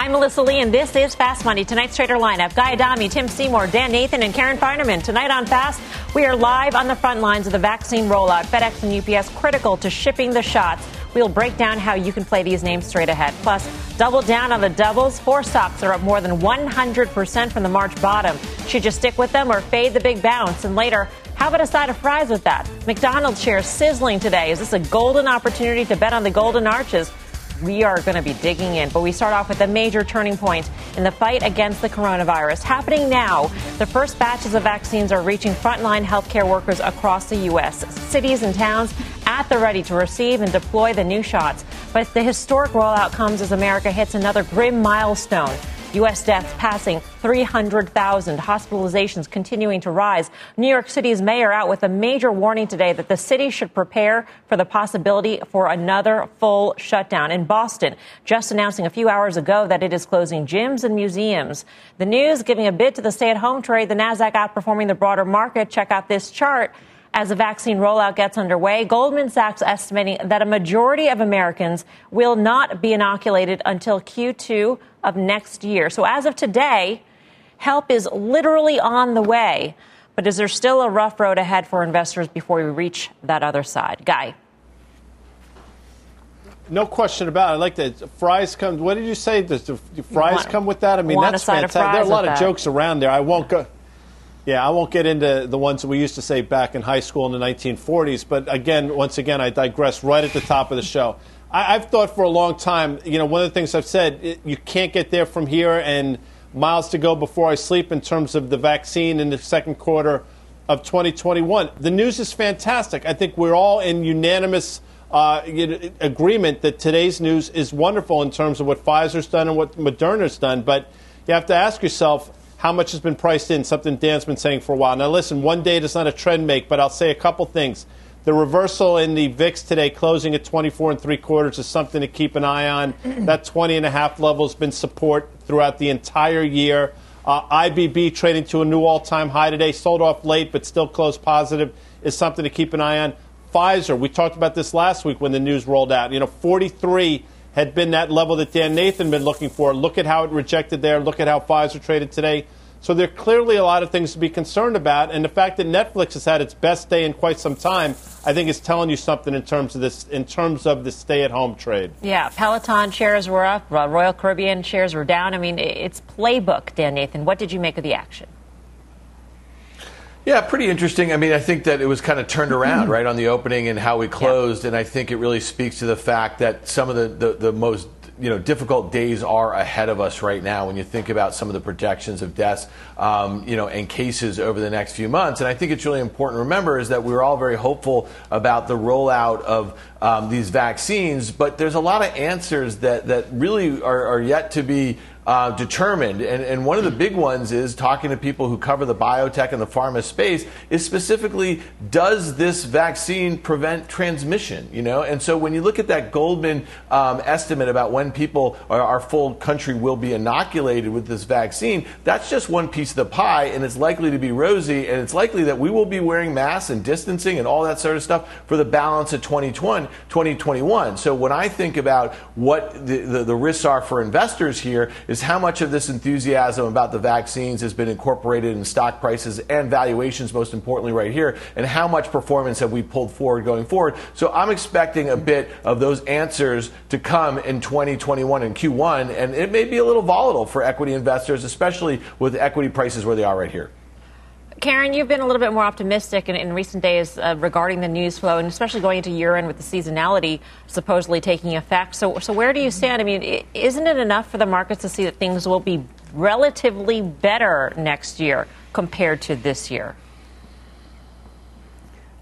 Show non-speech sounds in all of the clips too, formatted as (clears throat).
I'm Melissa Lee, and this is Fast Money. Tonight's trader lineup Guy Adami, Tim Seymour, Dan Nathan, and Karen Finerman. Tonight on Fast, we are live on the front lines of the vaccine rollout. FedEx and UPS critical to shipping the shots. We'll break down how you can play these names straight ahead. Plus, double down on the doubles. Four stocks are up more than 100% from the March bottom. Should you stick with them or fade the big bounce? And later, how about a side of fries with that? McDonald's shares sizzling today. Is this a golden opportunity to bet on the golden arches? We are going to be digging in. But we start off with a major turning point in the fight against the coronavirus. Happening now, the first batches of vaccines are reaching frontline healthcare workers across the U.S. Cities and towns at the ready to receive and deploy the new shots. But the historic rollout comes as America hits another grim milestone. U.S. deaths passing 300,000, hospitalizations continuing to rise. New York City's mayor out with a major warning today that the city should prepare for the possibility for another full shutdown. In Boston, just announcing a few hours ago that it is closing gyms and museums. The news giving a bid to the stay at home trade, the NASDAQ outperforming the broader market. Check out this chart as the vaccine rollout gets underway. Goldman Sachs estimating that a majority of Americans will not be inoculated until Q2 of next year. So as of today, help is literally on the way. But is there still a rough road ahead for investors before we reach that other side? Guy. No question about it. I like that. Fries come. What did you say? Does the fries want, come with that? I mean, that's fantastic. There are a lot of that. jokes around there. I won't go. Yeah, I won't get into the ones we used to say back in high school in the 1940s. But again, once again, I digress right at the top of the show. I, have thought for a long time, you know, one of the things I've said, it, you can't get there from here and miles to go before I sleep in terms of the vaccine in the second quarter of 2021. The news is fantastic. I think we're all in unanimous uh, agreement that today's news is wonderful in terms of what Pfizer's done and what Moderna's done. But you have to ask yourself how much has been priced in, something Dan's been saying for a while. Now, listen, one day does not a trend make, but I'll say a couple things. The reversal in the VIX today, closing at 24 and three quarters, is something to keep an eye on. (clears throat) that 20 and a half level has been support throughout the entire year. Uh, IBB trading to a new all-time high today, sold off late but still closed positive, is something to keep an eye on. Pfizer, we talked about this last week when the news rolled out. You know, 43 had been that level that Dan Nathan been looking for. Look at how it rejected there. Look at how Pfizer traded today. So there are clearly a lot of things to be concerned about, and the fact that Netflix has had its best day in quite some time, I think, is telling you something in terms of this, in terms of the stay-at-home trade. Yeah, Peloton shares were up, Royal Caribbean shares were down. I mean, it's playbook, Dan Nathan. What did you make of the action? Yeah, pretty interesting. I mean, I think that it was kind of turned around right on the opening and how we closed, yeah. and I think it really speaks to the fact that some of the, the, the most you know, difficult days are ahead of us right now when you think about some of the projections of deaths, um, you know, and cases over the next few months. And I think it's really important to remember is that we are all very hopeful about the rollout of um, these vaccines, but there's a lot of answers that, that really are, are yet to be uh, determined. And, and one of the big ones is talking to people who cover the biotech and the pharma space is specifically does this vaccine prevent transmission? You know, and so when you look at that Goldman um, estimate about when people or our full country will be inoculated with this vaccine, that's just one piece of the pie, and it's likely to be rosy, and it's likely that we will be wearing masks and distancing and all that sort of stuff for the balance of 2020, 2021. So when I think about what the, the, the risks are for investors here is is how much of this enthusiasm about the vaccines has been incorporated in stock prices and valuations, most importantly, right here, and how much performance have we pulled forward going forward. So I'm expecting a bit of those answers to come in 2021 and Q1, and it may be a little volatile for equity investors, especially with equity prices where they are right here. Karen, you've been a little bit more optimistic in, in recent days uh, regarding the news flow, and especially going into year end with the seasonality supposedly taking effect. So, so where do you stand? I mean, isn't it enough for the markets to see that things will be relatively better next year compared to this year?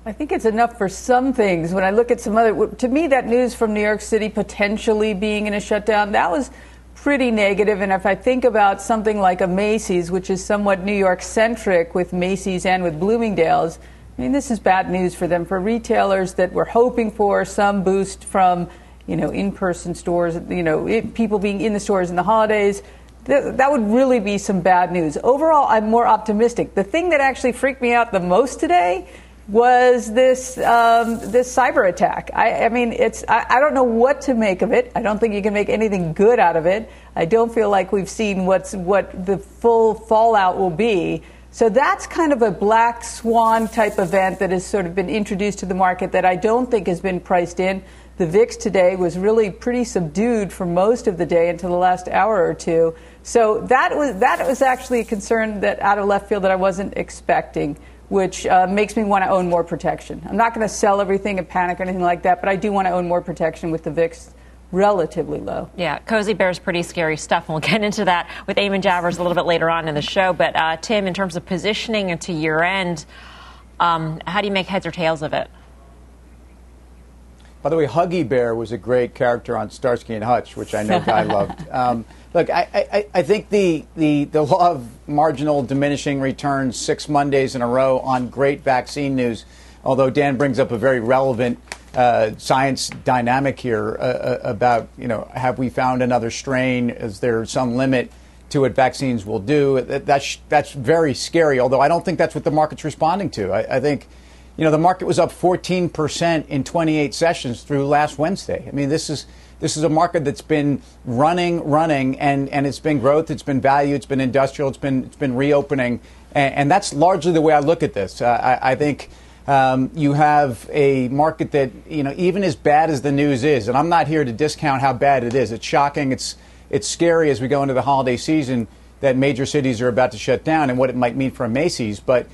I think it's enough for some things. When I look at some other, to me, that news from New York City potentially being in a shutdown, that was pretty negative. And if I think about something like a Macy's, which is somewhat New York centric with Macy's and with Bloomingdale's, I mean, this is bad news for them, for retailers that were hoping for some boost from, you know, in-person stores, you know, it, people being in the stores in the holidays. Th- that would really be some bad news. Overall, I'm more optimistic. The thing that actually freaked me out the most today was this um, this cyber attack. I, I mean, it's I, I, don't know what to make of it. I don't think you can make anything good out of it. I don't feel like we've seen what's what the full fallout will be. So that's kind of a black swan type event that has sort of been introduced to the market that I don't think has been priced in. The VIX today was really pretty subdued for most of the day until the last hour or two. So that was that was actually a concern that out of left field that I wasn't expecting, which uh, makes me want to own more protection. I'm not going to sell everything and panic or anything like that, but I do want to own more protection with the VIX relatively low. Yeah, Cozy Bear's pretty scary stuff, and we'll (laughs) get into that with Eamon Javers a little bit later on in the show. But uh, Tim, in terms of positioning into year end, um, how do you make heads or tails of it? By the way, Huggy Bear was a great character on Starsky and Hutch, which I know Guy (laughs) loved. Um, look, I, I, I, think the, the, the law of marginal diminishing returns six Mondays in a row on great vaccine news, although Dan brings up a very relevant uh, science dynamic here uh, uh, about, you know, have we found another strain? Is there some limit to what vaccines will do? That's, that's very scary, although I don't think that's what the market's responding to. I, I think, you know, the market was up 14% in 28 sessions through last Wednesday. I mean, this is this is a market that's been running, running, and, and it's been growth, it's been value, it's been industrial, it's been it's been reopening, and, and that's largely the way I look at this. Uh, I, I think um, you have a market that, you know, even as bad as the news is, and I'm not here to discount how bad it is. It's shocking. It's, it's scary as we go into the holiday season that major cities are about to shut down and what it might mean for Macy's. But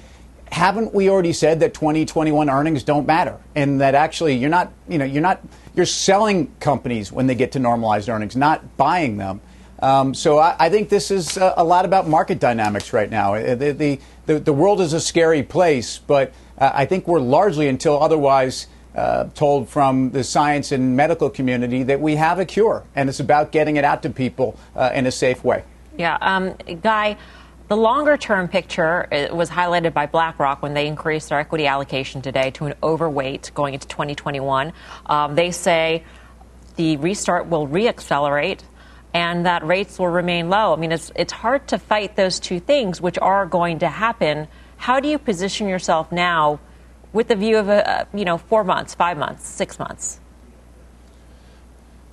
haven't we already said that 2021 earnings don't matter and that actually you're not, you know, you're not, you're selling companies when they get to normalized earnings, not buying them. Um, so I, I, think this is a, a, lot about market dynamics right now. The, the, the, the world is a scary place, but uh, I think we're largely, until otherwise uh, told from the science and medical community, that we have a cure, and it's about getting it out to people uh, in a safe way. Yeah, um, Guy. The longer term picture uh, was highlighted by BlackRock when they increased their equity allocation today to an overweight going into 2021. Um, they say the restart will reaccelerate and that rates will remain low. I mean, it's, it's hard to fight those two things, which are going to happen how do you position yourself now with the view of a, you know four months, five months, six months?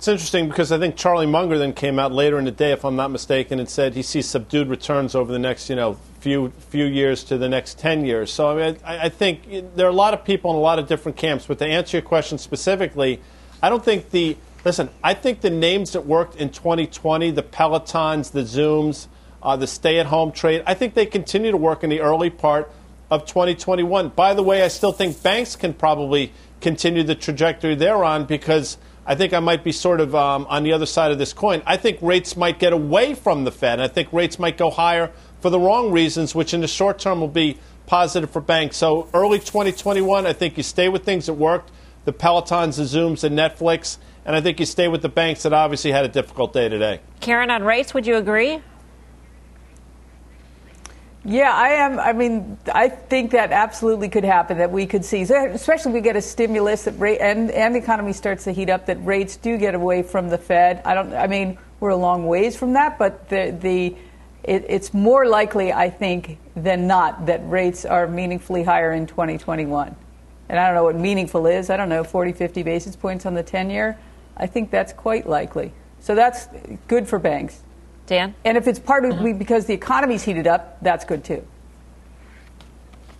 It's interesting because I think Charlie Munger then came out later in the day, if I'm not mistaken, and said he sees subdued returns over the next, you know, few few years to the next 10 years. So I mean, I, I think there are a lot of people in a lot of different camps. But to answer your question specifically, I don't think the listen. I think the names that worked in 2020, the Pelotons, the Zooms, uh, the stay at home trade. I think they continue to work in the early part of 2021. By the way, I still think banks can probably continue the trajectory they're on because I think I might be sort of um, on the other side of this coin. I think rates might get away from the Fed. I think rates might go higher for the wrong reasons, which in the short term will be positive for banks. So early 2021, I think you stay with things that worked the Pelotons, the Zooms, the Netflix. And I think you stay with the banks that obviously had a difficult day today. Karen, on rates, would you agree? Yeah, I am. I mean, I think that absolutely could happen. That we could see, especially if we get a stimulus that rate and and the economy starts to heat up, that rates do get away from the Fed. I don't. I mean, we're a long ways from that, but the the it, it's more likely, I think, than not that rates are meaningfully higher in 2021. And I don't know what meaningful is. I don't know, 40, 50 basis points on the 10 year. I think that's quite likely. So that's good for banks. Dan? And if it's part of uh-huh. because the economy's heated up, that's good too.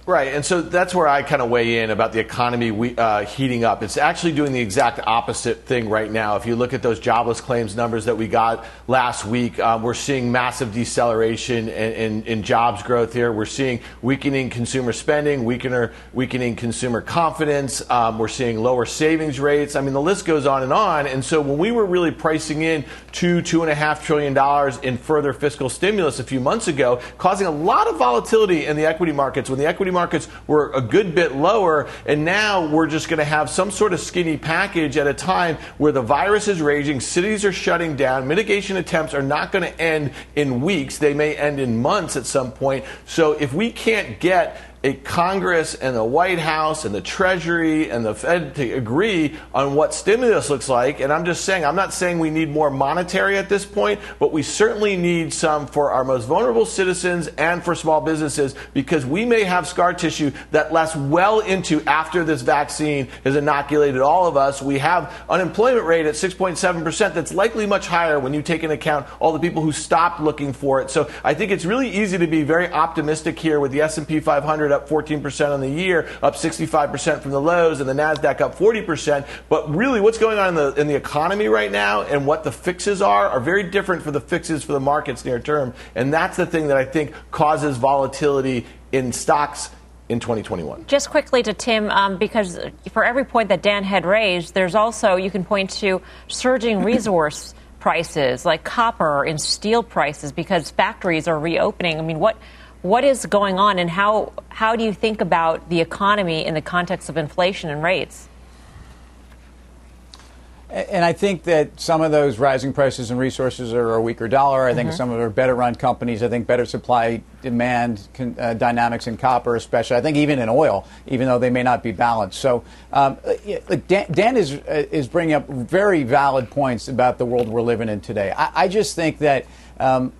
Right, and so that's where I kind of weigh in about the economy we, uh, heating up. It's actually doing the exact opposite thing right now. If you look at those jobless claims numbers that we got last week, um, we're seeing massive deceleration in, in, in, jobs growth here. We're seeing weakening consumer spending, weakener, weakening consumer confidence. Um, we're seeing lower savings rates. I mean, the list goes on and on. And so when we were really pricing in two, two and a half trillion dollars in further fiscal stimulus a few months ago, causing a lot of volatility in the equity markets, when the equity equity markets were a good bit lower, and now we're just going to have some sort of skinny package at a time where the virus is raging, cities are shutting down, mitigation attempts are not going to end in weeks, they may end in months at some point. So if we can't get a Congress and the White House and the Treasury and the Fed to agree on what stimulus looks like. And I'm just saying, I'm not saying we need more monetary at this point, but we certainly need some for our most vulnerable citizens and for small businesses because we may have scar tissue that lasts well into after this vaccine has inoculated all of us. We have unemployment rate at 6.7% that's likely much higher when you take into account all the people who stopped looking for it. So I think it's really easy to be very optimistic here with the S&P 500 up 14% on the year, up 65% from the lows, and the Nasdaq up 40%. But really, what's going on in the in the economy right now, and what the fixes are, are very different for the fixes for the markets near term, and that's the thing that I think causes volatility in stocks in 2021. Just quickly to Tim, um, because for every point that Dan had raised, there's also, you can point to surging (clears throat) resource prices like copper and steel prices because factories are reopening. I mean, what what is going on, and how how do you think about the economy in the context of inflation and rates? And I think that some of those rising prices and resources are a weaker dollar. I think mm-hmm. some of are better run companies. I think better supply demand uh, dynamics in copper, especially. I think even in oil, even though they may not be balanced. So um, Dan, Dan, is uh, is bringing up very valid points about the world we're living in today. I, I just think that um,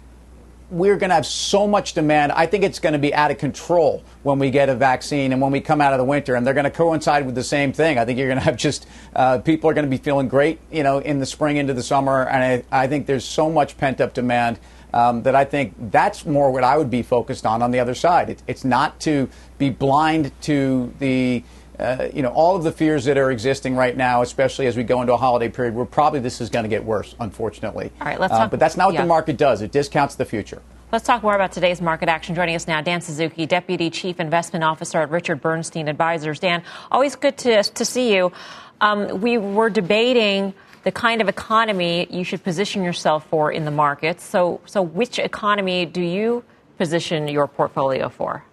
we're going to have so much demand. I think it's going to be out of control when we get a vaccine and when we come out of the winter, and they're going to coincide with the same thing. I think you're going to have just uh, people are going to be feeling great, you know, in the spring into the summer, and I, I think there's so much pent up demand. Um, that I think that's more what I would be focused on on the other side. It, it's not to be blind to the uh, you know all of the fears that are existing right now, especially as we go into a holiday period, where probably this is going to get worse, unfortunately. All right, let's uh, talk. but that's not what yeah. the market does. It discounts the future. Let's talk more about today's market action. Joining us now, Dan Suzuki, Deputy Chief Investment Officer at Richard Bernstein Advisors. Dan, always good to, to see you. Um, we were debating the kind of economy you should position yourself for in the markets. So, so which economy do you position your portfolio for?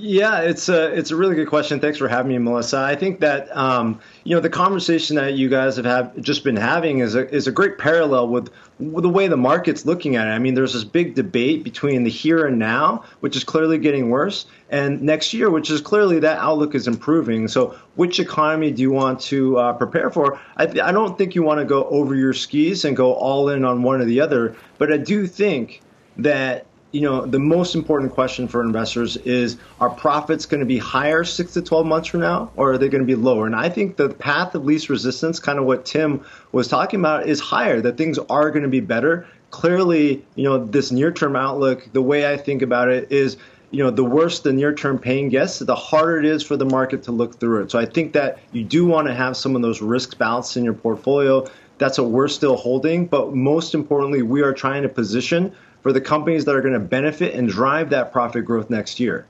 Yeah, it's a it's a really good question. Thanks for having me, Melissa. I think that um, you know the conversation that you guys have, have just been having is a is a great parallel with, with the way the market's looking at it. I mean, there's this big debate between the here and now, which is clearly getting worse, and next year, which is clearly that outlook is improving. So, which economy do you want to uh, prepare for? I, th- I don't think you want to go over your skis and go all in on one or the other, but I do think that you know, the most important question for investors is are profits going to be higher six to 12 months from now, or are they going to be lower? And I think the path of least resistance, kind of what Tim was talking about, is higher, that things are going to be better. Clearly, you know, this near term outlook, the way I think about it is, you know, the worse the near term pain gets, the harder it is for the market to look through it. So I think that you do want to have some of those risks balanced in your portfolio. That's what we're still holding. But most importantly, we are trying to position for the companies that are going to benefit and drive that profit growth next year.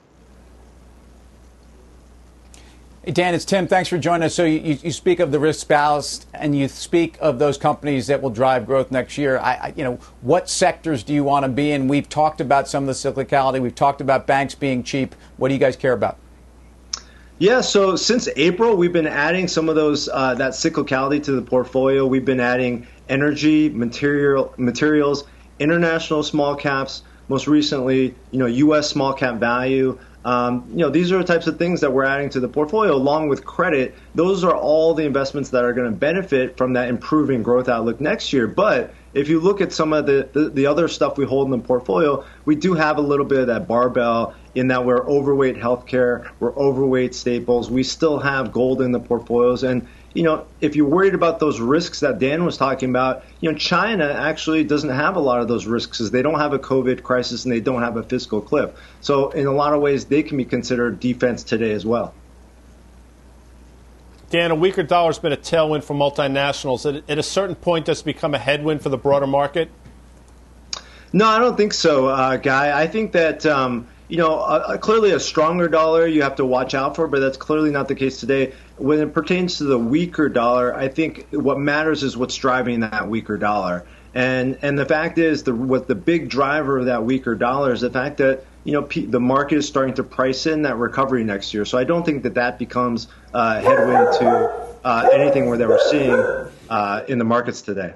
Hey Dan, it's Tim. Thanks for joining us. So you, you speak of the risk balanced, and you speak of those companies that will drive growth next year. I, I, you know, what sectors do you want to be in? We've talked about some of the cyclicality. We've talked about banks being cheap. What do you guys care about? Yeah, so since April, we've been adding some of those uh, that cyclicality to the portfolio. We've been adding energy, material, materials, international small caps, most recently, you know, U.S. small cap value. Um, you know, these are the types of things that we're adding to the portfolio along with credit. Those are all the investments that are going to benefit from that improving growth outlook next year. But if you look at some of the, the, the, other stuff we hold in the portfolio, we do have a little bit of that barbell in that we're overweight healthcare, we're overweight staples. We still have gold in the portfolios. And you know, if you're worried about those risks that Dan was talking about, you know, China actually doesn't have a lot of those risks because they don't have a COVID crisis and they don't have a fiscal cliff. So, in a lot of ways, they can be considered defense today as well. Dan, a weaker dollar has been a tailwind for multinationals. At, at a certain point, does it become a headwind for the broader market? No, I don't think so, uh, Guy. I think that. Um, you know, uh, clearly a stronger dollar you have to watch out for, but that's clearly not the case today. When it pertains to the weaker dollar, I think what matters is what's driving that weaker dollar. And and the fact is, the what the big driver of that weaker dollar is the fact that you know, the market is starting to price in that recovery next year. So I don't think that that becomes a headwind to uh, anything that we're seeing uh, in the markets today.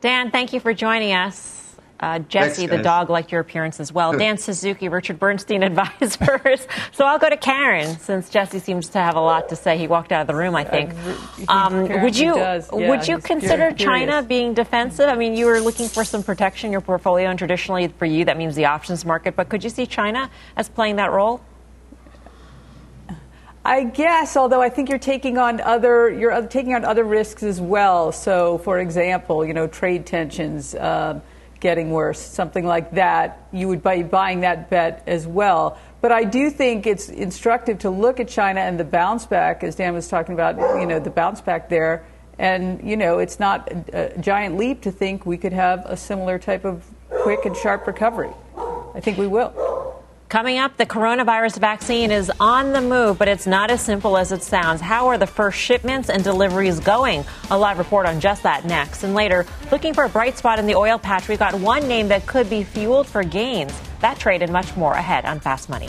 Dan, thank you for joining us. Uh, Jesse, Thanks, the dog, liked your appearance as well. Dan Suzuki, Richard Bernstein (laughs) advisors. so I'll go to Karen since Jesse seems to have a lot to say. He walked out of the room, I think. Um, would you yeah, would you consider China being defensive? I mean, you were looking for some protection in your portfolio, and traditionally for you that means the options market. But could you see China as playing that role? I guess, although I think you're taking on other you're taking on other risks as well. So, for example, you know, trade tensions. Uh, getting worse, something like that, you would be buying that bet as well. But I do think it's instructive to look at China and the bounce back, as Dan was talking about, you know, the bounce back there. And, you know, it's not a, a giant leap to think we could have a similar type of quick and sharp recovery. I think we will. Coming up, the coronavirus vaccine is on the move, but it's not as simple as it sounds. How are the first shipments and deliveries going? A live report on just that next. And later, looking for a bright spot in the oil patch, we got one name that could be fueled for gains. That trade and much more ahead on Fast Money.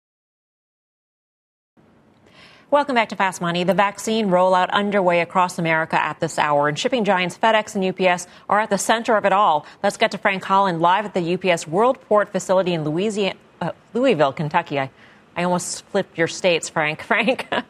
Welcome back to Fast Money. The vaccine rollout underway across America at this hour, and shipping giants FedEx and UPS are at the center of it all. Let's get to Frank Holland live at the UPS Worldport facility in Louisiana, uh, Louisville, Kentucky. I, I almost flipped your states, Frank. (laughs) Frank. Hey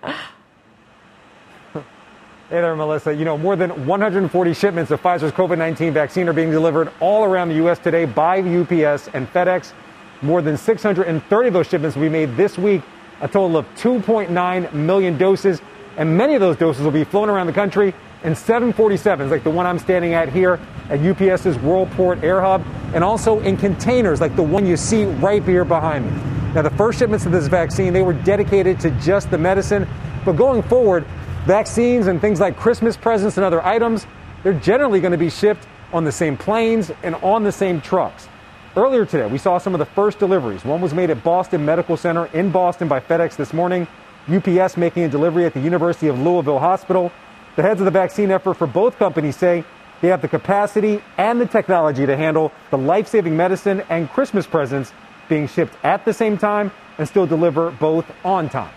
there, Melissa. You know, more than 140 shipments of Pfizer's COVID 19 vaccine are being delivered all around the U.S. today by UPS and FedEx. More than 630 of those shipments will be made this week a total of 2.9 million doses, and many of those doses will be flown around the country in 747s, like the one I'm standing at here at UPS's Worldport Air Hub, and also in containers like the one you see right here behind me. Now, the first shipments of this vaccine, they were dedicated to just the medicine, but going forward, vaccines and things like Christmas presents and other items, they're generally going to be shipped on the same planes and on the same trucks. Earlier today, we saw some of the first deliveries. One was made at Boston Medical Center in Boston by FedEx this morning. UPS making a delivery at the University of Louisville Hospital. The heads of the vaccine effort for both companies say they have the capacity and the technology to handle the life saving medicine and Christmas presents being shipped at the same time and still deliver both on time.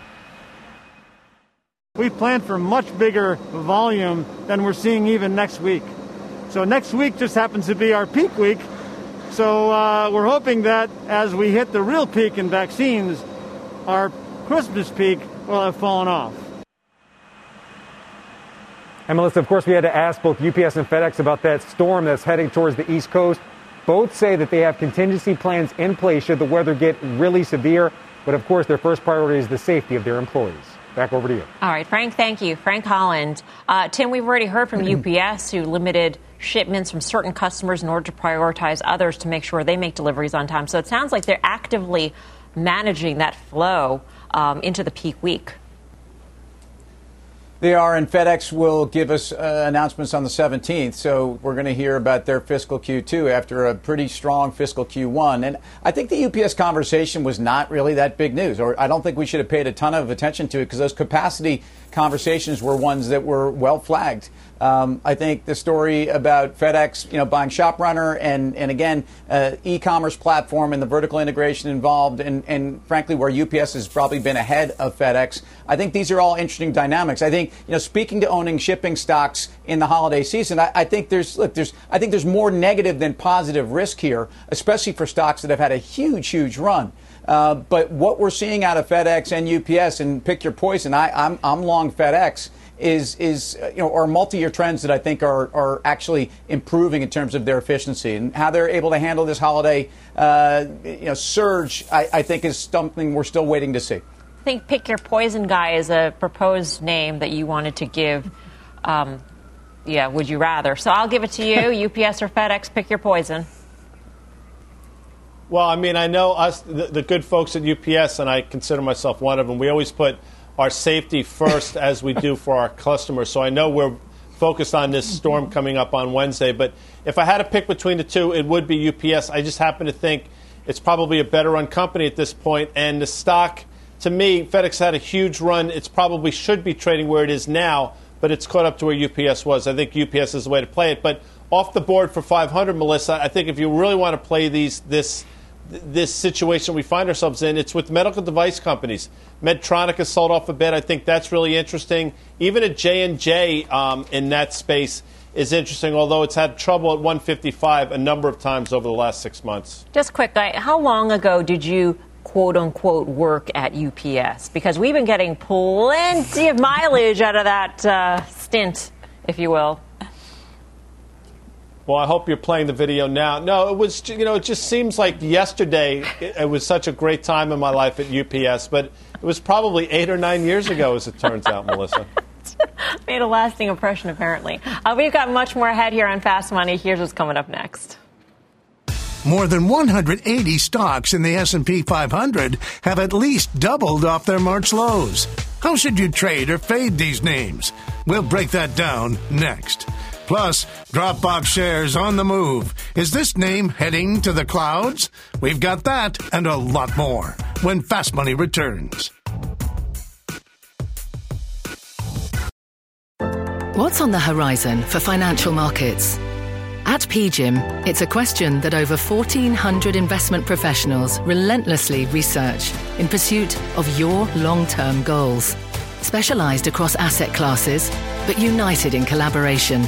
We plan for much bigger volume than we're seeing even next week. So next week just happens to be our peak week so uh, we're hoping that as we hit the real peak in vaccines, our Christmas peak will have fallen off. And Melissa, of course, we had to ask both UPS and FedEx about that storm that's heading towards the East Coast. Both say that they have contingency plans in place should the weather get really severe. But of course, their first priority is the safety of their employees. Back over to you. All right, Frank, thank you. Frank Holland. Uh, Tim, we've already heard from (clears throat) UPS who limited shipments from certain customers in order to prioritize others to make sure they make deliveries on time. So it sounds like they're actively managing that flow um, into the peak week. They are, and FedEx will give us uh, announcements on the 17th. So we're going to hear about their fiscal Q2 after a pretty strong fiscal Q1. And I think the UPS conversation was not really that big news, or I don't think we should have paid a ton of attention to it because those capacity conversations were ones that were well flagged. Um, I think the story about FedEx, you know, buying ShopRunner and and again, uh, e-commerce platform and the vertical integration involved, and and frankly, where UPS has probably been ahead of FedEx. I think these are all interesting dynamics. I think you know, speaking to owning shipping stocks in the holiday season, I, I think there's look, there's I think there's more negative than positive risk here, especially for stocks that have had a huge, huge run. Uh, but what we're seeing out of FedEx and UPS, and pick your poison, I, I'm, I'm long FedEx is is uh, you know are multi-year trends that I think are are actually improving in terms of their efficiency and how they're able to handle this holiday uh, you know surge. I, I, think is something we're still waiting to see. I think pick your poison guy is a proposed name that you wanted to give. Um, yeah, would you rather? So I'll give it to you, (laughs) UPS or FedEx. Pick your poison. Well, I mean, I know us, the, the, good folks at UPS, and I consider myself one of them. We always put our safety first, (laughs) as we do for our customers. So I know we're focused on this storm mm-hmm. coming up on Wednesday. But if I had to pick between the two, it would be UPS. I just happen to think it's probably a better run company at this point, and the stock. To me, FedEx had a huge run. It probably should be trading where it is now, but it's caught up to where UPS was. I think UPS is the way to play it. But off the board for 500, Melissa, I think if you really want to play these this this situation we find ourselves in. It's with medical device companies. Medtronic has sold off a bit. I think that's really interesting. Even a J and J um, in that space is interesting, although it's had trouble at 155 a number of times over the last six months. Just quick, how long ago did you quote unquote work at UPS? Because we've been getting plenty of mileage out of that uh, stint, if you will. Well, I hope you're playing the video now. No, it was, you know, it just seems like yesterday it, it, was such a great time in my life at UPS, but it was probably eight or nine years ago, as it turns out, Melissa. (laughs) Made a lasting impression, apparently. Uh, we've got much more ahead here on Fast Money. Here's what's coming up next. More than 180 stocks in the S&P 500 have at least doubled off their March lows. How should you trade or fade these names? We'll break that down next. Plus, Dropbox shares on the move. Is this name heading to the clouds? We've got that and a lot more when Fast Money returns. What's on the horizon for financial markets? At PGIM, it's a question that over 1,400 investment professionals relentlessly research in pursuit of your long term goals. Specialized across asset classes, but united in collaboration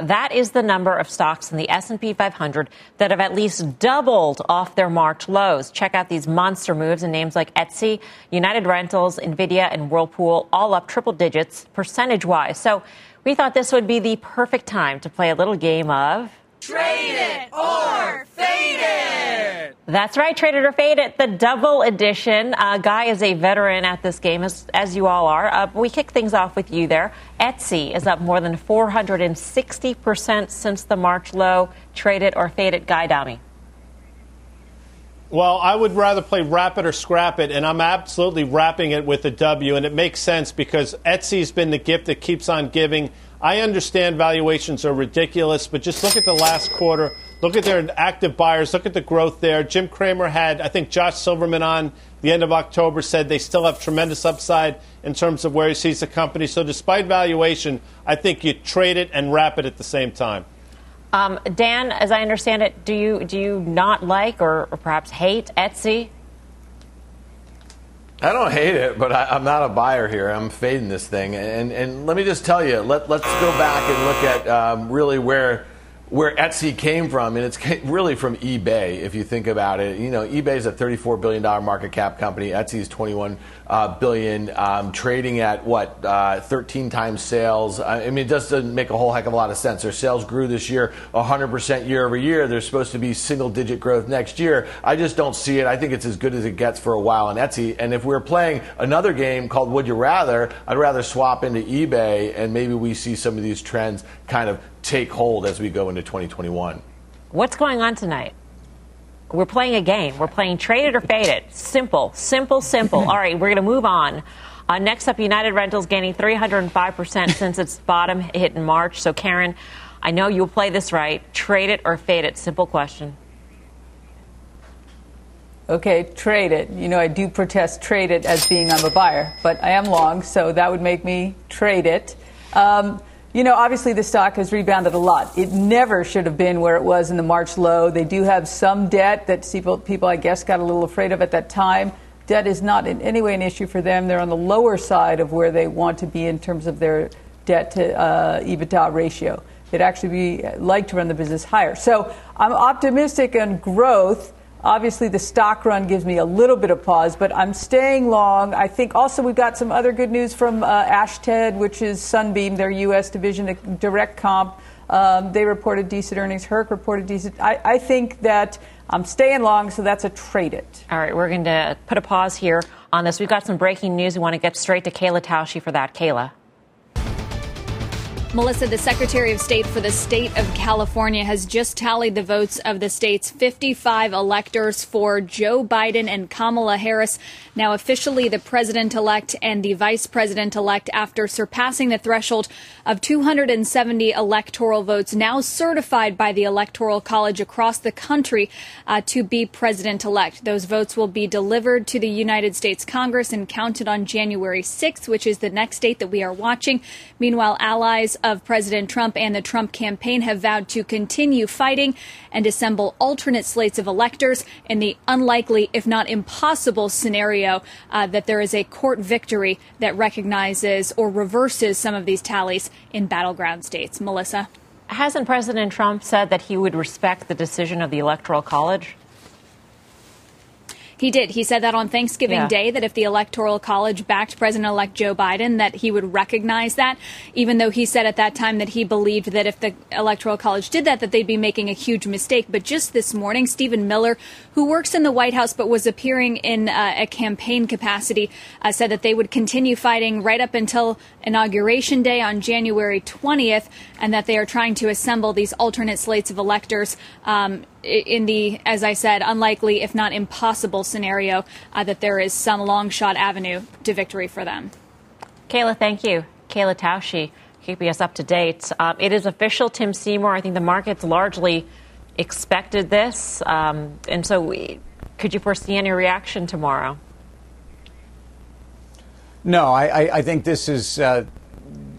That is the number of stocks in the S&P 500 that have at least doubled off their March lows. Check out these monster moves in names like Etsy, United Rentals, Nvidia, and Whirlpool, all up triple digits percentage-wise. So we thought this would be the perfect time to play a little game of Trade it or fade it. That's right, Trade It or Fade It, the double edition. Uh, Guy is a veteran at this game, as, as you all are. Uh, we kick things off with you there. Etsy is up more than 460% since the March low. Trade It or Fade It, Guy Adami. Well, I would rather play wrap it or scrap it, and I'm absolutely wrapping it with a W, and it makes sense because Etsy's been the gift that keeps on giving. I understand valuations are ridiculous, but just look at the last quarter. Look at their active buyers. Look at the growth there. Jim Cramer had, I think, Josh Silverman on the end of October said they still have tremendous upside in terms of where he sees the company. So, despite valuation, I think you trade it and wrap it at the same time. Um, Dan, as I understand it, do you do you not like or, or perhaps hate Etsy? I don't hate it, but I, am not a buyer here. I'm fading this thing. And, and let me just tell you, let, let's go back and look at um, really where where Etsy came from, and it's really from eBay. If you think about it, you know, eBay is a 34 billion dollar market cap company. Etsy is 21 uh, billion, um, trading at what uh, 13 times sales. I mean, it just doesn't make a whole heck of a lot of sense. Their sales grew this year 100 percent year over year. There's supposed to be single digit growth next year. I just don't see it. I think it's as good as it gets for a while on Etsy. And if we're playing another game called Would You Rather, I'd rather swap into eBay, and maybe we see some of these trends kind of take hold as we go into 2021. What's going on tonight? We're playing a game. We're playing trade it or fade it. Simple, simple, simple. All right, we're going to move on. Uh, next up, United Rentals gaining 305% since its bottom hit in March. So, Karen, I know you'll play this right. Trade it or fade it. Simple question. Okay, trade it. You know, I do protest trade it as being I'm a buyer, but I am long, so that would make me trade it. Um, you know, obviously the stock has rebounded a lot. It never should have been where it was in the March low. They do have some debt that people, people I guess, got a little afraid of at that time. Debt is not in any way an issue for them. They're on the lower side of where they want to be in terms of their debt to uh, EBITDA ratio. They'd actually be like to run the business higher. So I'm optimistic on growth. Obviously, the stock run gives me a little bit of pause, but I'm staying long. I think also we've got some other good news from uh, Ashtead, which is Sunbelt, their U.S. division, direct comp. Um, they reported decent earnings. Herc reported decent. I, I think that I'm staying long, so that's a trade it. All right, we're going to put a pause here on this. We've got some breaking news. We want to get straight to Kayla Tausche for that. Kayla. Melissa, the Secretary of State for the state of California, has just tallied the votes of the state's 55 electors for Joe Biden and Kamala Harris, now officially the president elect and the vice president elect after surpassing the threshold of 270 electoral votes, now certified by the Electoral College across the country uh, to be president elect. Those votes will be delivered to the United States Congress and counted on January 6th, which is the next date that we are watching. Meanwhile, allies of President Trump and the Trump campaign have vowed to continue fighting and assemble alternate slates of electors in the unlikely, if not impossible, scenario uh, that there is a court victory that recognizes or reverses some of these tallies in battleground states. Melissa? Hasn't President Trump said that he would respect the decision of the Electoral College? He did. He said that on Thanksgiving yeah. Day that if the Electoral College backed President elect Joe Biden, that he would recognize that, even though he said at that time that he believed that if the Electoral College did that, that they'd be making a huge mistake. But just this morning, Stephen Miller, who works in the White House but was appearing in uh, a campaign capacity, uh, said that they would continue fighting right up until Inauguration Day on January 20th, and that they are trying to assemble these alternate slates of electors. Um, in the, as I said, unlikely, if not impossible scenario uh, that there is some long shot avenue to victory for them. Kayla, thank you. Kayla Tausche, keeping us up to date. Uh, it is official, Tim Seymour. I think the markets largely expected this. Um, and so, we, could you foresee any reaction tomorrow? No, I, I think this is, uh,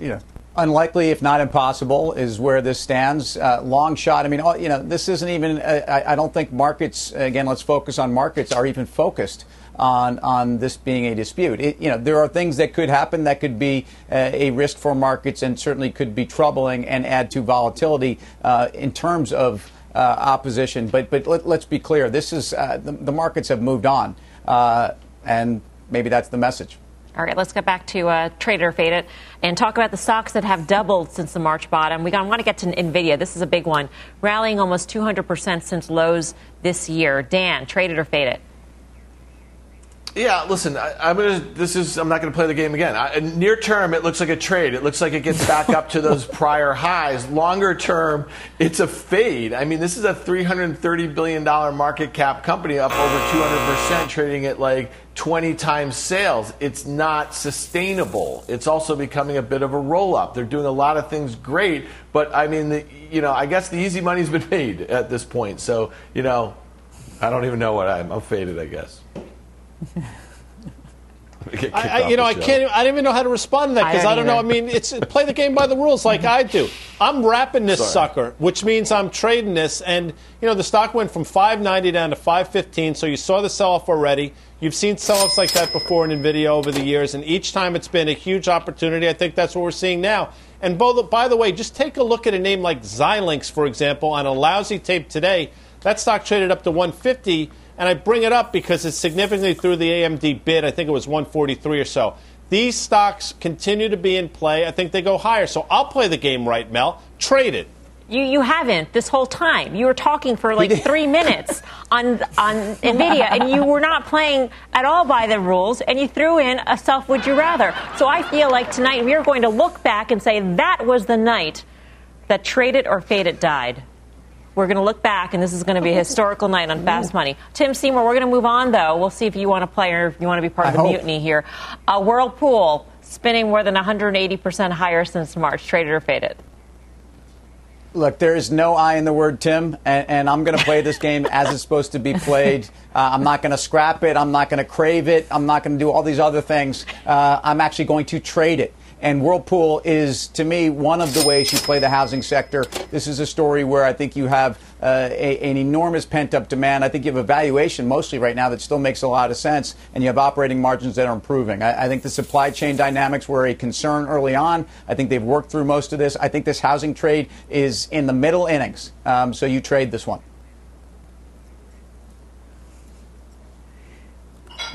you know, unlikely, if not impossible, is where this stands. Uh, long shot. I mean, you know, this isn't even. Uh, I, I, don't think markets. Again, let's focus on markets. Are even focused on on this being a dispute. It, you know, there are things that could happen that could be uh, a risk for markets and certainly could be troubling and add to volatility uh, in terms of. Uh, opposition, but but let, us be clear. This is uh, the, the, markets have moved on, and maybe that's the message. All right, let's get back to uh, Trader Faded and talk about the stocks that have doubled since the March bottom. We want to get to Nvidia. This is a big one, rallying almost 200% since lows this year. Dan, traded or faded? Yeah, listen, I, am gonna. This is. I'm not gonna play the game again. I, near term, it looks like a trade. It looks like it gets back up to those (laughs) prior highs. Longer term, it's a fade. I mean, this is a 330 billion dollar market cap company, up over 200 percent, trading at like 20 times sales. It's not sustainable. It's also becoming a bit of a roll up. They're doing a lot of things great, but I mean, the, you know, I guess the easy money's been made at this point. So, you know, I don't even know what I'm. I'm faded, I guess. I, I, you know, I can't. I don't even know how to respond to that because I, I, don't know. I mean, it's play the game by the rules like I do. I'm wrapping this Sorry. sucker, which means I'm trading this, and you know, the stock went from 590 down to 515. So you saw the sell-off already. You've seen sell-offs like that before in Nvidia over the years, and each time it's been a huge opportunity. I think that's what we're seeing now. And by the way, just take a look at a name like Xilinx, for example, on a lousy tape today. That stock traded up to 150 and I bring it up because it's significantly through the AMD bid. I think it was 143 or so. These stocks continue to be in play. I think they go higher. So I'll play the game right, Mel. Trade it. You, you haven't this whole time. You were talking for like (laughs) three minutes on on Nvidia, and you were not playing at all by the rules. And you threw in a self would you rather. So I feel like tonight we are going to look back and say that was the night that traded or faded died. We're going to look back, and this is going to be a historical night on Fast Money. Tim Seymour, we're going to move on, though. We'll see if you want to play or if you want to be part of the hope. mutiny here. Uh, Whirlpool spinning more than 180% higher since March. Traded or faded? Look, there is no I in the word Tim, and, and I'm going to play this game (laughs) as it's supposed to be played. Uh, I'm not going to scrap it. I'm not going to crave it. I'm not going to do all these other things. Uh, I'm actually going to trade it. And Whirlpool is, to me, one of the ways you play the housing sector. This is a story where I think you have uh, a, an enormous pent up demand. I think you have a valuation mostly right now that still makes a lot of sense, and you have operating margins that are improving. I, I think the supply chain dynamics were a concern early on. I think they've worked through most of this. I think this housing trade is in the middle innings. Um, so you trade this one.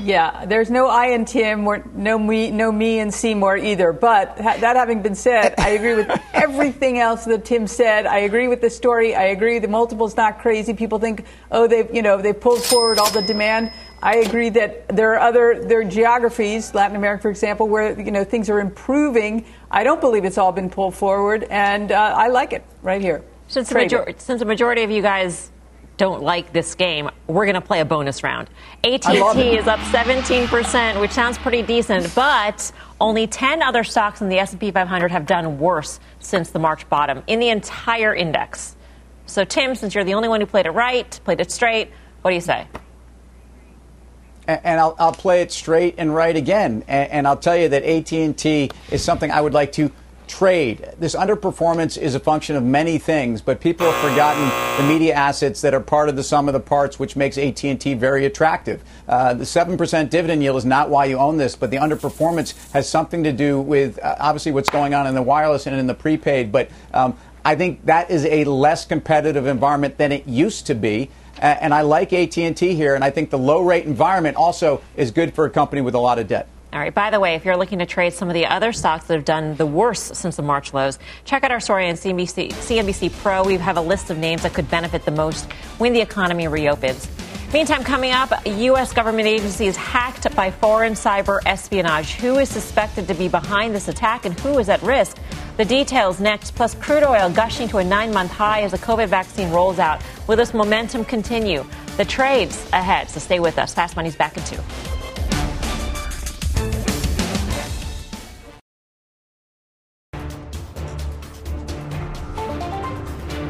Yeah, there's no I and Tim, or no me, no me and Seymour either. But ha- that having been said, I agree with (laughs) everything else that Tim said. I agree with the story. I agree the multiple's not crazy. People think, oh, they've you know they pulled forward all the demand. I agree that there are other there are geographies, Latin America, for example, where you know things are improving. I don't believe it's all been pulled forward, and uh, I like it right here. Since the, major- since the majority of you guys don't like this game, we're going to play a bonus round. AT&T is up 17%, which sounds pretty decent, but only 10 other stocks in the S&P 500 have done worse since the March bottom in the entire index. So Tim, since you're the only one who played it right, played it straight, what do you say? And I'll, I'll play it straight and right again. And I'll tell you that AT&T is something I would like to trade. This underperformance is a function of many things, but people have forgotten the media assets that are part of the sum of the parts, which makes AT&T very attractive. Uh, the 7% dividend yield is not why you own this, but the underperformance has something to do with uh, obviously what's going on in the wireless and in the prepaid. But um, I think that is a less competitive environment than it used to be. and I like AT&T here, and I think the low rate environment also is good for a company with a lot of debt. All right. By the way, if you're looking to trade some of the other stocks that have done the worst since the March lows, check out our story on CNBC, CNBC Pro. We have a list of names that could benefit the most when the economy reopens. Meantime, coming up, U.S. government agencies hacked by foreign cyber espionage. Who is suspected to be behind this attack and who is at risk? The details next, plus crude oil gushing to a nine month high as the COVID vaccine rolls out. Will this momentum continue? The trades ahead, so stay with us. Fast Money's back in two.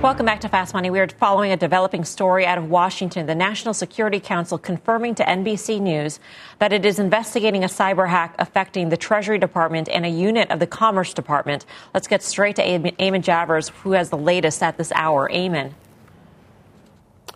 Welcome back to Fast Money. We are following a developing story out of Washington. The National Security Council confirming to NBC News that it is investigating a cyber hack affecting the Treasury Department and a unit of the Commerce Department. Let's get straight to Eamon Javers, who has the latest at this hour. Eamon.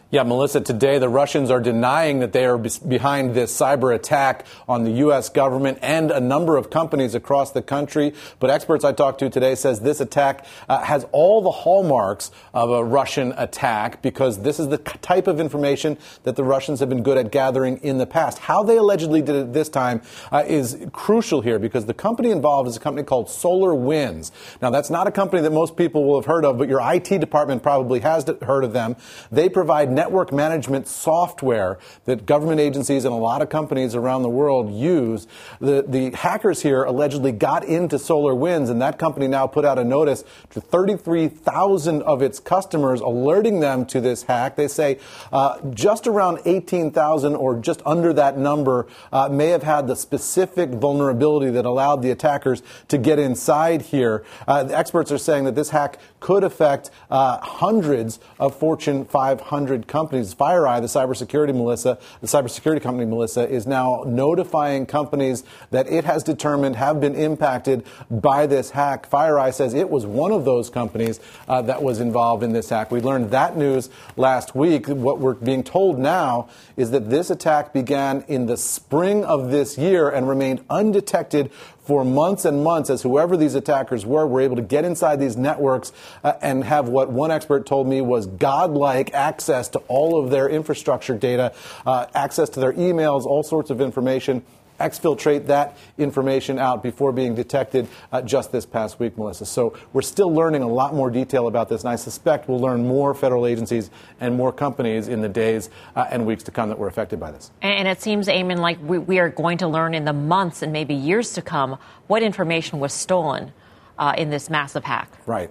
Yeah, Melissa, today the Russians are denying that they are behind this cyber attack on the U.S. government and a number of companies across the country. But experts I talked to today says this attack uh, has all the hallmarks of a Russian attack because this is the type of information that the Russians have been good at gathering in the past. How they allegedly did it this time uh, is crucial here because the company involved is a company called SolarWinds. Now, that's not a company that most people will have heard of, but your IT department probably has heard of them. They provide network management software that government agencies and a lot of companies around the world use. The, the hackers here allegedly got into SolarWinds, and that company now put out a notice to 33,000 of its customers, alerting them to this hack. They say uh, just around 18,000 or just under that number uh, may have had the specific vulnerability that allowed the attackers to get inside here. Uh, the experts are saying that this hack could affect uh, hundreds of Fortune 500 companies. FireEye, the cybersecurity Melissa, the cybersecurity company Melissa, is now notifying companies that it has determined have been impacted by this hack. FireEye says it was one of those companies uh, that was involved in this hack. We learned that news last week. What we're being told now is that this attack began in the spring of this year and remained undetected for months and months as whoever these attackers were were able to get inside these networks uh, and have what one expert told me was godlike access to all of their infrastructure data, uh, access to their emails, all sorts of information exfiltrate that information out before being detected uh, just this past week, Melissa. So we're still learning a lot more detail about this, and I suspect we'll learn more federal agencies and more companies in the days uh, and weeks to come that were affected by this. And it seems, Eamon, like we, we, are going to learn in the months and maybe years to come what information was stolen uh, in this massive hack. Right.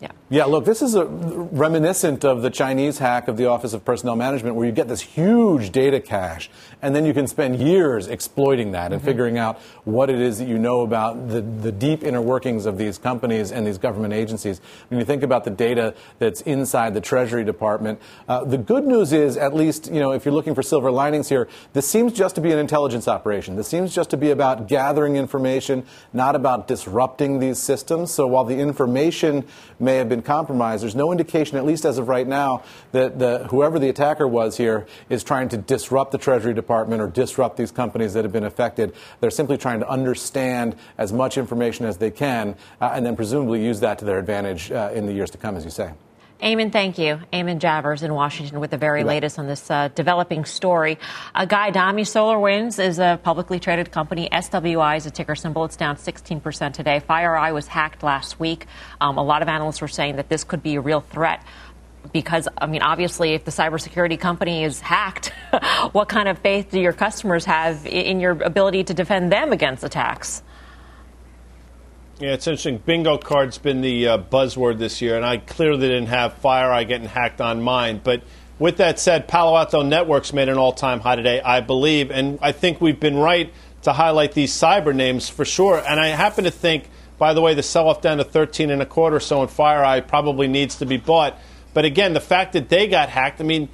Yeah. Yeah, look, this is a, reminiscent of the Chinese hack of the Office of Personnel Management, where you get this huge data cache, and then you can spend years exploiting that and mm-hmm. figuring out what it is that you know about the, the deep inner workings of these companies and these government agencies. When you think about the data that's inside the Treasury Department, uh, the good news is, at least, you know, if you're looking for silver linings here, this seems just to be an intelligence operation. This seems just to be about gathering information, not about disrupting these systems. So while the information may have been compromised. There's no indication, at least as of right now, that the, whoever the attacker was here is trying to disrupt the Treasury Department or disrupt these companies that have been affected. They're simply trying to understand as much information as they can uh, and then presumably use that to their advantage uh, in the years to come, as you say. Eamon, thank you. Eamon Javers in Washington with the very latest on this uh, developing story. Uh, Guy SolarWinds is a publicly traded company. SWI is a ticker symbol. It's down 16% today. FireEye was hacked last week. Um, a lot of analysts were saying that this could be a real threat because, I mean, obviously, if the cybersecurity company is hacked, (laughs) what kind of faith do your customers have in your ability to defend them against attacks? Yeah, it's interesting. Bingo card's been the uh, buzzword this year, and I clearly didn't have FireEye getting hacked on mine. But with that said, Palo Alto Networks made an all-time high today, I believe, and I think we've been right to highlight these cyber names for sure. And I happen to think, by the way, the sell-off down to 13 and a quarter, so in FireEye probably needs to be bought. But again, the fact that they got hacked, I mean,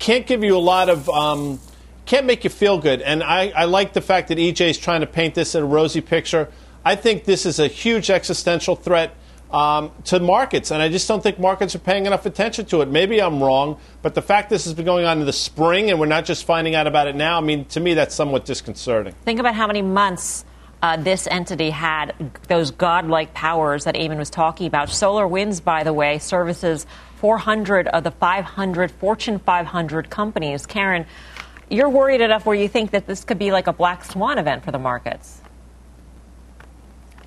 can't give you a lot of. Um, can't make you feel good. And I, I like the fact that EJ is trying to paint this in a rosy picture. I think this is a huge existential threat um, to markets, and I just don't think markets are paying enough attention to it. Maybe I'm wrong, but the fact this has been going on in the spring and we're not just finding out about it now, I mean, to me, that's somewhat disconcerting. Think about how many months. Uh, this entity had those godlike powers that Eamon was talking about. SolarWinds, by the way, services 400 of the 500 Fortune 500 companies. Karen, you're worried enough where you think that this could be like a black swan event for the markets.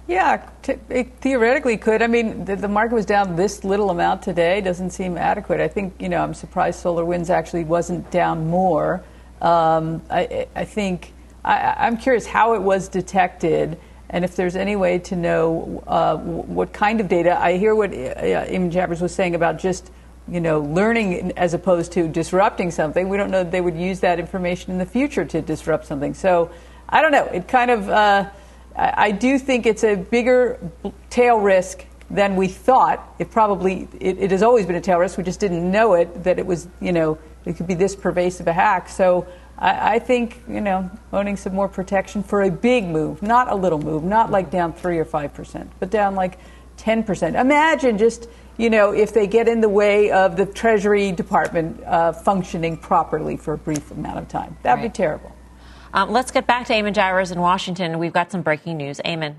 Yeah, it theoretically could. I mean, the, the, market was down this little amount today. Doesn't seem adequate. I think, you know, I'm surprised SolarWinds actually wasn't down more. Um, I, I, think I, am curious how it was detected and if there's any way to know uh, what kind of data. I hear what uh, Eamon Javers was saying about just, you know, learning as opposed to disrupting something. We don't know that they would use that information in the future to disrupt something. So I don't know. It kind of. Uh, I do think it's a bigger tail risk than we thought. It probably it, it, has always been a tail risk. We just didn't know it that it was you know it could be this pervasive a hack. So I, I think you know owning some more protection for a big move, not a little move, not like down three or five percent, but down like ten percent. Imagine just you know if they get in the way of the Treasury Department uh, functioning properly for a brief amount of time. That'd right. be terrible. Um, let's get back to Eamon Javers in Washington. We've got some breaking news. Eamon.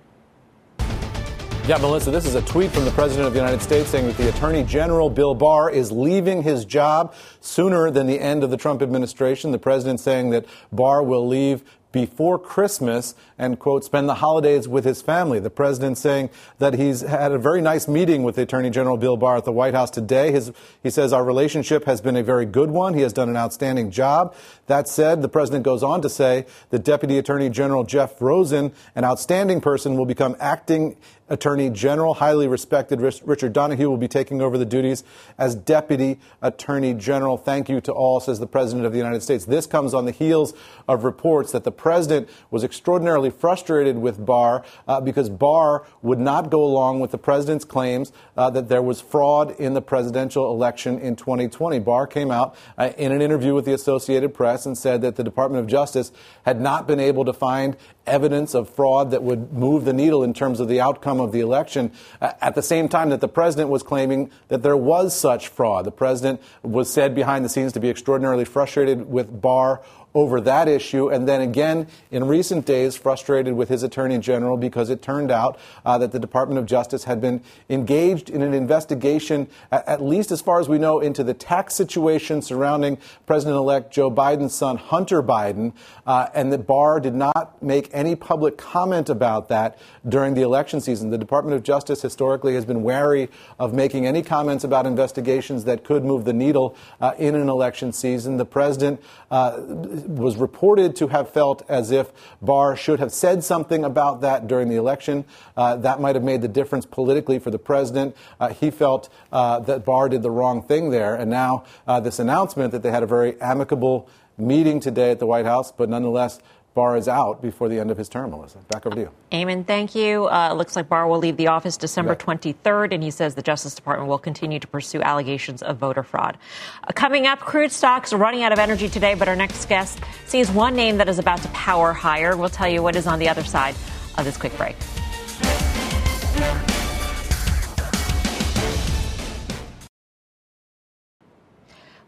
Yeah, Melissa, this is a tweet from the President of the United States saying that the Attorney General Bill Barr is leaving his job sooner than the end of the Trump administration. The President saying that Barr will leave before Christmas and, quote, spend the holidays with his family. The president saying that he's had a very nice meeting with Attorney General Bill Barr at the White House today. His, he says our relationship has been a very good one. He has done an outstanding job. That said, the president goes on to say that Deputy Attorney General Jeff Rosen, an outstanding person, will become acting Attorney General. Highly respected Richard Donoghue will be taking over the duties as Deputy Attorney General. Thank you to all, says the President of the United States. This comes on the heels of reports that the President was extraordinarily frustrated with Barr uh, because Barr would not go along with the President's claims uh, that there was fraud in the presidential election in 2020. Barr came out uh, in an interview with the Associated Press and said that the Department of Justice had not been able to find evidence of fraud that would move the needle in terms of the outcome of the election uh, at the same time that the president was claiming that there was such fraud. The president was said behind the scenes to be extraordinarily frustrated with Barr over that issue, and then again in recent days frustrated with his attorney general because it turned out uh, that the Department of Justice had been engaged in an investigation, at, at least as far as we know, into the tax situation surrounding President elect Joe Biden's son, Hunter Biden, uh, and that Barr did not make any public comment about that during the election season. The Department of Justice historically has been wary of making any comments about investigations that could move the needle uh, in an election season. The president uh, was reported to have felt as if Barr should have said something about that during the election. Uh, that might have made the difference politically for the president. Uh, he felt uh, that Barr did the wrong thing there. And now uh, this announcement that they had a very amicable meeting today at the White House, but nonetheless, Barr is out before the end of his term, Melissa. Back over to you. Eamon, thank you. Uh, looks like Barr will leave the office December 23rd, and he says the Justice Department will continue to pursue allegations of voter fraud. Uh, coming up, crude stocks are running out of energy today, but our next guest sees one name that is about to power higher. We'll tell you what is on the other side of this quick break.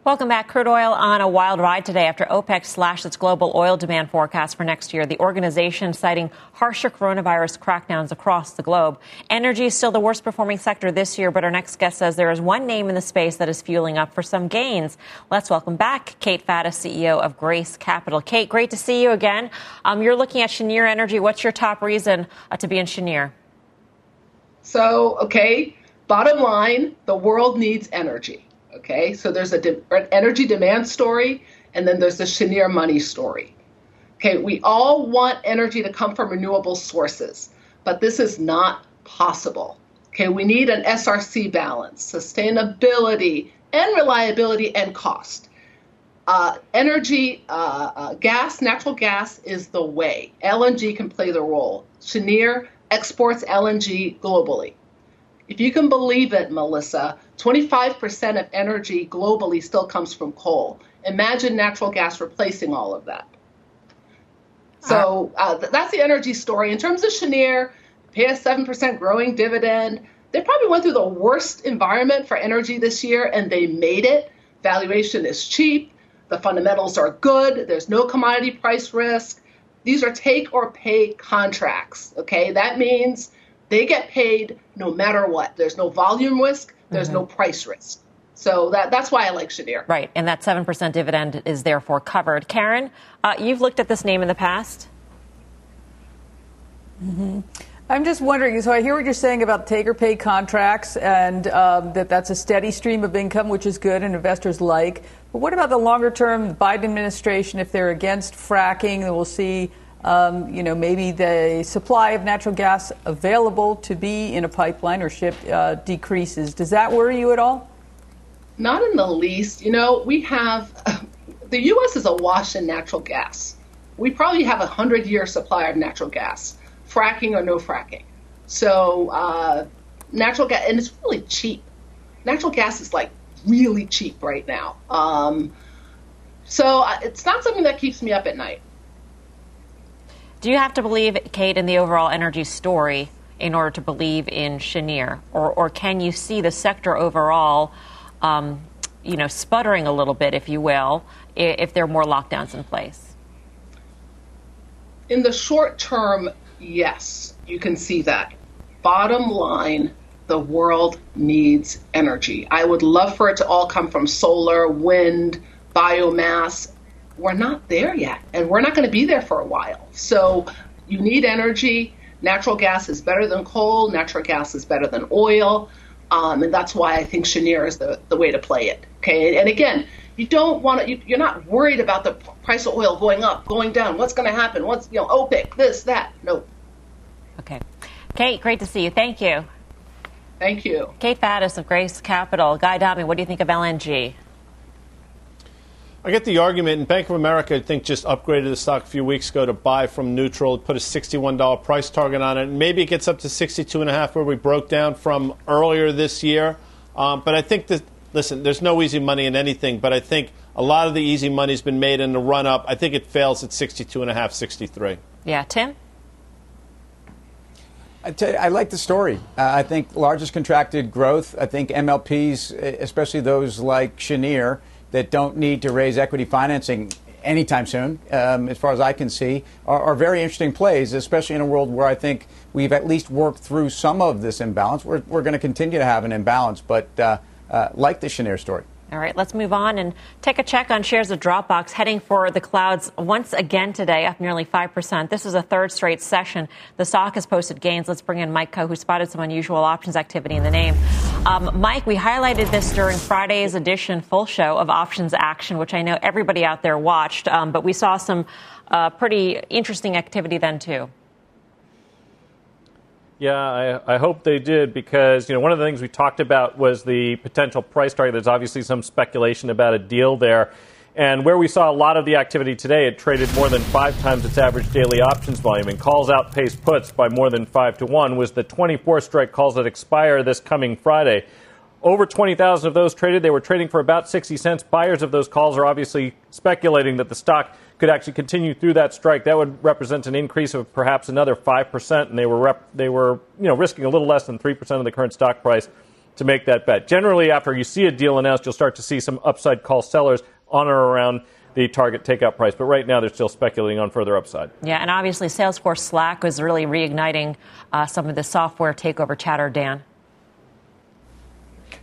Welcome back. Crude oil on a wild ride today after OPEC slashed its global oil demand forecast for next year. The organization citing harsher coronavirus crackdowns across the globe. Energy is still the worst performing sector this year, but our next guest says there is one name in the space that is fueling up for some gains. Let's welcome back Kate Faddis, CEO of Grace Capital. Kate, great to see you again. Um, you're looking at Cheniere Energy. What's your top reason uh, to be in Cheniere? So, okay, bottom line, the world needs energy. Okay, so there's a de- an energy demand story, and then there's the Cheniere money story. Okay, we all want energy to come from renewable sources, but this is not possible. Okay, we need an SRC balance, sustainability and reliability and cost. Uh, energy, uh, uh, gas, natural gas is the way. LNG can play the role. Cheniere exports LNG globally. If you can believe it, Melissa, 25% of energy globally still comes from coal. Imagine natural gas replacing all of that. So uh, that's the energy story. In terms of Cheniere, pay a 7% growing dividend. They probably went through the worst environment for energy this year and they made it. Valuation is cheap. The fundamentals are good. There's no commodity price risk. These are take or pay contracts. Okay, that means they get paid no matter what. There's no volume risk, there's mm-hmm. no price risk. So that, that's why I like Cheniere. Right, and that 7% dividend is therefore covered. Karen, uh, you've looked at this name in the past. Mm-hmm. I'm just wondering. So I hear what you're saying about take or pay contracts, and um, that that's a steady stream of income, which is good, and investors like. But what about the longer term Biden administration? If they're against fracking, we'll see um, you know, maybe the supply of natural gas available to be in a pipeline or shipped uh, decreases. Does that worry you at all? Not in the least. You know, we have (laughs) the U.S. is awash in natural gas. We probably have a hundred year supply of natural gas, fracking or no fracking. So uh, natural gas, and it's really cheap. Natural gas is like really cheap right now. Um, so uh, it's not something that keeps me up at night. Do you have to believe, Kate, in the overall energy story in order to believe in Cheniere? Or, or can you see the sector overall, um, you know, sputtering a little bit, if you will, if there are more lockdowns in place? In the short term, yes, you can see that. Bottom line, the world needs energy. I would love for it to all come from solar, wind, biomass, we're not there yet, and we're not going to be there for a while. So you need energy. Natural gas is better than coal. Natural gas is better than oil. Um, and that's why I think Cheniere is the, the way to play it. Okay, and again, you don't want to. You, are not worried about the price of oil going up, going down. What's going to happen? What's you know OPEC, this, that. No. Okay, Kate, great to see you. Thank you. Thank you. Kate Faddis of Grace Capital. Guy Adami, what do you think of LNG? I get the argument, and Bank of America, I think, just upgraded the stock a few weeks ago to buy from neutral, put a $61 price target on it. And maybe it gets up to 62.5 where we broke down from earlier this year. Um, but I think that, listen, there's no easy money in anything, but I think a lot of the easy money's been made in the run up. I think it fails at 62.5, 63. Yeah, Tim? I, you, I like the story. Uh, I think largest contracted growth. I think MLPs, especially those like Cheniere, that don't need to raise equity financing anytime soon, um, as far as I can see, are, are, very interesting plays, especially in a world where I think we've at least worked through some of this imbalance. We're, we're going to continue to have an imbalance, but uh, uh, like the Cheniere story. All right, let's move on and take a check on shares of Dropbox heading for the clouds once again today, up nearly 5%. This is a third straight session. The stock has posted gains. Let's bring in Mike Khouw, who spotted some unusual options activity in the name. Um, Mike, we highlighted this during Friday's edition full show of Options Action, which I know everybody out there watched, um, but we saw some uh, pretty interesting activity then, too. Yeah, I, I, hope they did because you know one of the things we talked about was the potential price target. There's obviously some speculation about a deal there, and where we saw a lot of the activity today, it traded more than five times its average daily options volume and calls outpaced puts by more than five to one. Was the 24 strike calls that expire this coming Friday? Over 20,000 of those traded. They were trading for about 60 cents. Buyers of those calls are obviously speculating that the stock could actually continue through that strike, that would represent an increase of perhaps another 5%, and they were, rep- they were you know, risking a little less than 3% of the current stock price to make that bet. Generally, after you see a deal announced, you'll start to see some upside call sellers on or around the target takeout price. But right now, they're still speculating on further upside. Yeah, and obviously, Salesforce Slack was really reigniting uh, some of the software takeover chatter, Dan.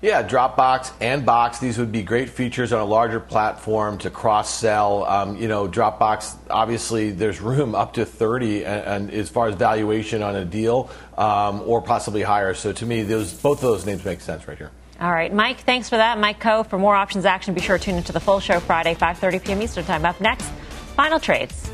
Yeah, Dropbox and Box. These would be great features on a larger platform to cross sell. Um, you know, Dropbox, obviously, there's room up to 30 and, and as far as valuation on a deal um, or possibly higher. So to me, those both of those names make sense right here. All right, Mike, thanks for that. Mike Khouw, for more options action, be sure to tune into the full show Friday, 5.30 p.m. Eastern Time. Up next, final trades.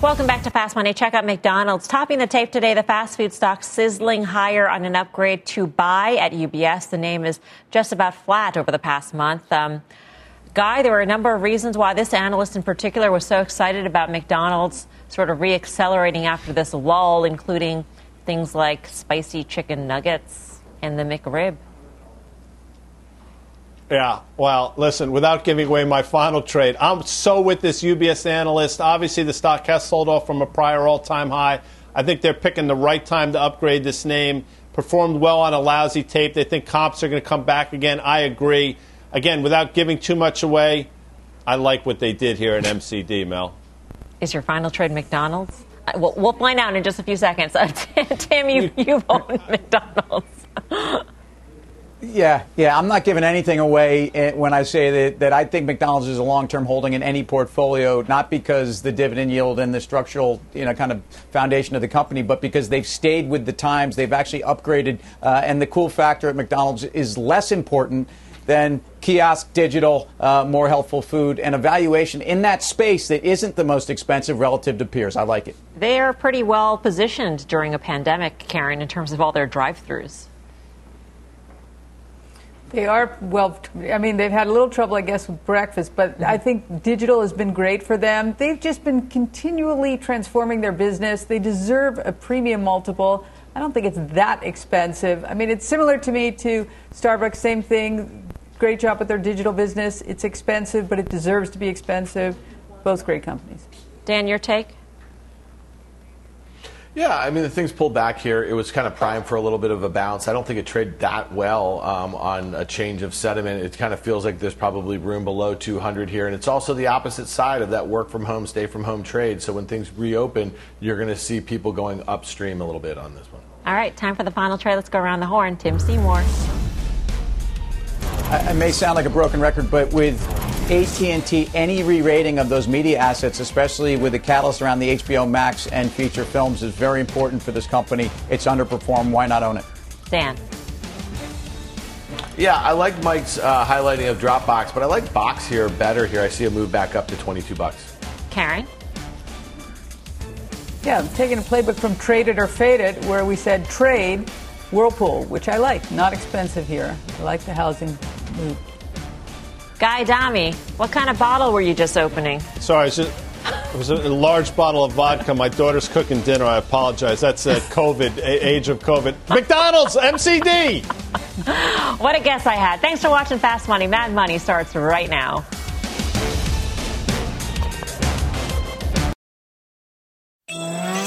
Welcome back to Fast Money. Check out McDonald's. Topping the tape today, the fast food stock sizzling higher on an upgrade to buy at UBS. The name is just about flat over the past month. Um, Guy, there were a number of reasons why this analyst in particular was so excited about McDonald's sort of reaccelerating after this lull, including things like spicy chicken nuggets and the McRib. Yeah, well, listen, without giving away my final trade, I'm so with this UBS analyst. Obviously, the stock has sold off from a prior all time high. I think they're picking the right time to upgrade this name. Performed well on a lousy tape. They think comps are going to come back again. I agree. Again, without giving too much away, I like what they did here at MCD, Mel. Is your final trade McDonald's? Uh, we'll, we'll find out in just a few seconds. (laughs) Uh, Tim, you, (laughs) you've owned McDonald's. (laughs) Yeah, yeah. I'm not giving anything away eh, when I say that, that I think McDonald's is a long-term holding in any portfolio, not because the dividend yield and the structural, you know, kind of foundation of the company, but because they've stayed with the times. They've actually upgraded, uh, and the cool factor at McDonald's is less important than kiosk, digital, uh, more healthful food, and a valuation in that space that isn't the most expensive relative to peers. I like it. They are pretty well positioned during a pandemic, Karen, in terms of all their drive-throughs. They are well. I mean, they've had a little trouble, I guess, with breakfast, but I think digital has been great for them. They've just been continually transforming their business. They deserve a premium multiple. I don't think it's that expensive. I mean, it's similar to me to Starbucks. Same thing. Great job with their digital business. It's expensive, but it deserves to be expensive. Both great companies. Dan, your take? Yeah, I mean, the things pulled back here. It was kind of primed for a little bit of a bounce. I don't think it traded that well um, on a change of sentiment. It kind of feels like there's probably room below 200 here. And it's also the opposite side of that work from home, stay from home trade. So when things reopen, you're going to see people going upstream a little bit on this one. All right, time for the final trade. Let's go around the horn. Tim Seymour. I, may sound like a broken record, but with AT&T, any re-rating of those media assets, especially with the catalyst around the HBO Max and feature films, is very important for this company. It's underperformed. Why not own it? Dan. Yeah, I like Mike's uh, highlighting of Dropbox, but I like Box here better. Here, I see a move back up to 22 bucks. Karen. Yeah, I'm taking a playbook from Trade It or Fade It, where we said trade Whirlpool, which I like. Not expensive here. I like the housing move. Guy Adami, what kind of bottle were you just opening? Sorry, it was a large bottle of vodka. My daughter's cooking dinner. I apologize. That's a COVID, age of COVID. McDonald's, MCD. (laughs) what a guess I had. Thanks for watching Fast Money. Mad Money starts right now.